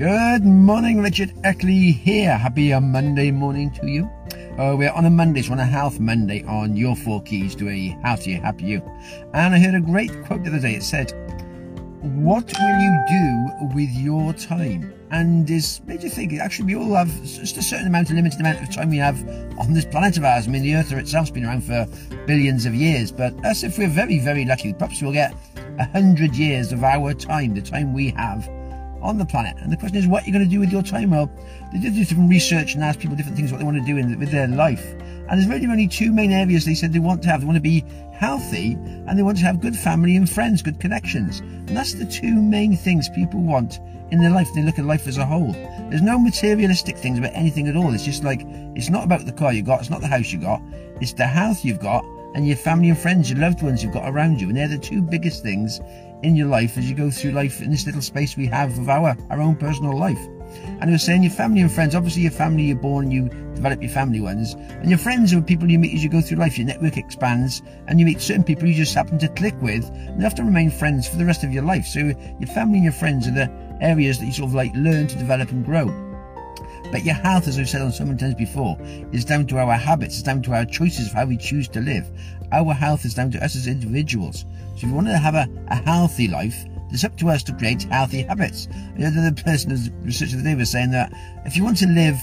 Good morning, Richard Eckley here. Happy uh, Monday morning to you. Uh, we're on a Monday, so on a Health Monday on your four keys to a healthier, happy you. And I heard a great quote the other day. It said, What will you do with your time? And this made you think, actually, we all have just a certain amount, a limited amount of time we have on this planet of ours. I mean, the Earth itself's been around for billions of years, but as if we're very, very lucky, perhaps we'll get a hundred years of our time, the time we have on the planet. And the question is, what are you going to do with your time? Well, they did do different research and asked people different things what they want to do in, with their life. And there's really only two main areas they said they want to have. They want to be healthy and they want to have good family and friends, good connections. And that's the two main things people want in their life. They look at life as a whole. There's no materialistic things about anything at all. It's just like, it's not about the car you got. It's not the house you got. It's the health you've got and your family and friends, your loved ones you've got around you. And they're the two biggest things in your life as you go through life in this little space we have of our, our own personal life. And I was saying your family and friends, obviously your family, you're born, you develop your family ones. And your friends are people you meet as you go through life. Your network expands and you meet certain people you just happen to click with and you have to remain friends for the rest of your life. So your family and your friends are the areas that you sort of like learn to develop and grow. But your health, as I've said on so many times before, is down to our habits, it's down to our choices of how we choose to live. Our health is down to us as individuals. So if you want to have a, a healthy life, it's up to us to create healthy habits. The other person, the researcher today was saying that if you want to live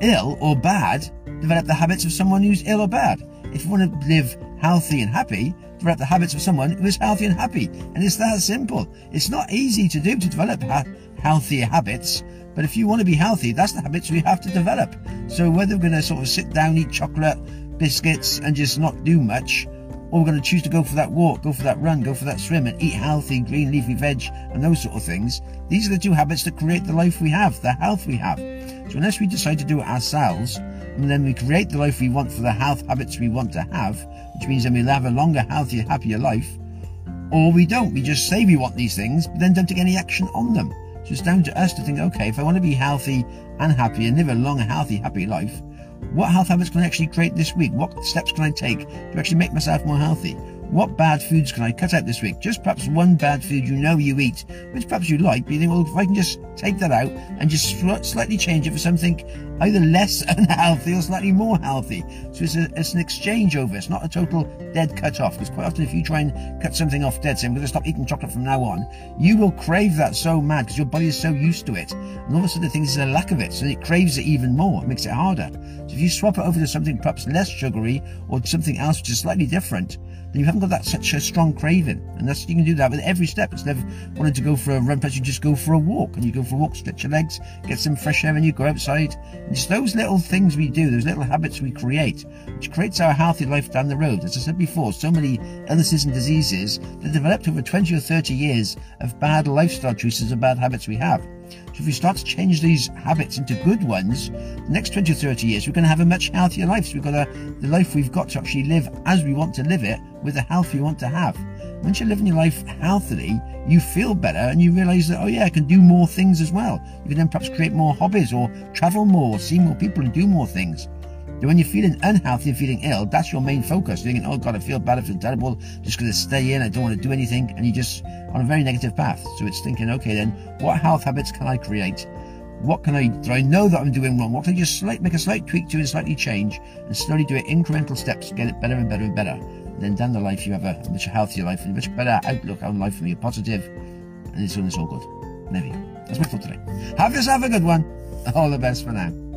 ill or bad, develop the habits of someone who's ill or bad. If you want to live healthy and happy, develop the habits of someone who is healthy and happy. And it's that simple. It's not easy to do to develop ha habits. But if you want to be healthy, that's the habits we have to develop. So whether we're going to sort of sit down, eat chocolate, biscuits, and just not do much, or we're going to choose to go for that walk, go for that run, go for that swim, and eat healthy, green leafy veg, and those sort of things, these are the two habits that create the life we have, the health we have. So unless we decide to do it ourselves, and then we create the life we want for the health habits we want to have, which means then we'll have a longer, healthier, happier life, or we don't. We just say we want these things, but then don't take any action on them. So it's down to us to think, okay, if I want to be healthy and happy and live a long, healthy, happy life, what health habits can I actually create this week? What steps can I take to actually make myself more healthy? What bad foods can I cut out this week? Just perhaps one bad food you know you eat, which perhaps you like, but you think, well, if I can just take that out and just slightly change it for something either less unhealthy or slightly more healthy. So it's, a, it's an exchange over. It's not a total dead cut off. Because quite often, if you try and cut something off dead, say, I'm going to stop eating chocolate from now on, you will crave that so mad because your body is so used to it. And all of a sudden, things is a lack of it. So it craves it even more. It makes it harder. So if you swap it over to something perhaps less sugary or something else which is slightly different, you haven't got that such a strong craving. And that's you can do that with every step. Instead of wanting to go for a run, perhaps you just go for a walk. And you go for a walk, stretch your legs, get some fresh air, and you go outside. And just those little things we do, those little habits we create, which creates our healthy life down the road. As I said before, so many illnesses and diseases that developed over 20 or 30 years of bad lifestyle choices and bad habits we have. So if we start to change these habits into good ones, the next 20 or 30 years, we're going to have a much healthier life. So we've got a, the life we've got to actually live as we want to live it with the health we want to have. Once you're living your life healthily, you feel better and you realize that, oh yeah, I can do more things as well. You can then perhaps create more hobbies or travel more, see more people and do more things. But when you're feeling unhealthy and feeling ill, that's your main focus. You're thinking, oh God, I feel bad, I feel terrible, just going to stay in, I don't want to do anything. And you're just on a very negative path. So it's thinking, okay, then what health habits can I create? What can I do? I know that I'm doing wrong. What can I just slight, make a slight tweak to and slightly change and slowly do it incremental steps to get it better and better and better. And then down the life, you have a much healthier life and a much better outlook on life and you're positive and it's all, it's all good. There. That's my thought today. Have yourself a good one. All the best for now.